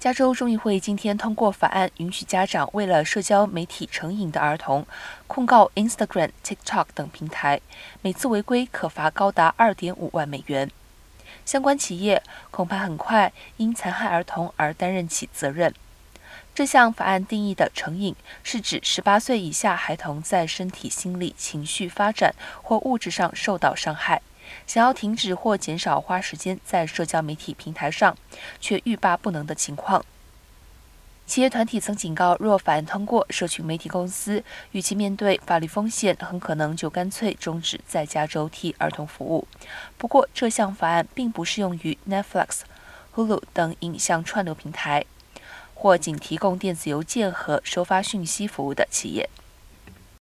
加州众议会今天通过法案，允许家长为了社交媒体成瘾的儿童控告 Instagram、TikTok 等平台，每次违规可罚高达二点五万美元。相关企业恐怕很快因残害儿童而担任起责任。这项法案定义的成瘾，是指十八岁以下孩童在身体、心理、情绪发展或物质上受到伤害。想要停止或减少花时间在社交媒体平台上，却欲罢不能的情况。企业团体曾警告，若法案通过，社群媒体公司与其面对法律风险，很可能就干脆终止在加州替儿童服务。不过，这项法案并不适用于 Netflix、Hulu 等影像串流平台，或仅提供电子邮件和收发讯息服务的企业。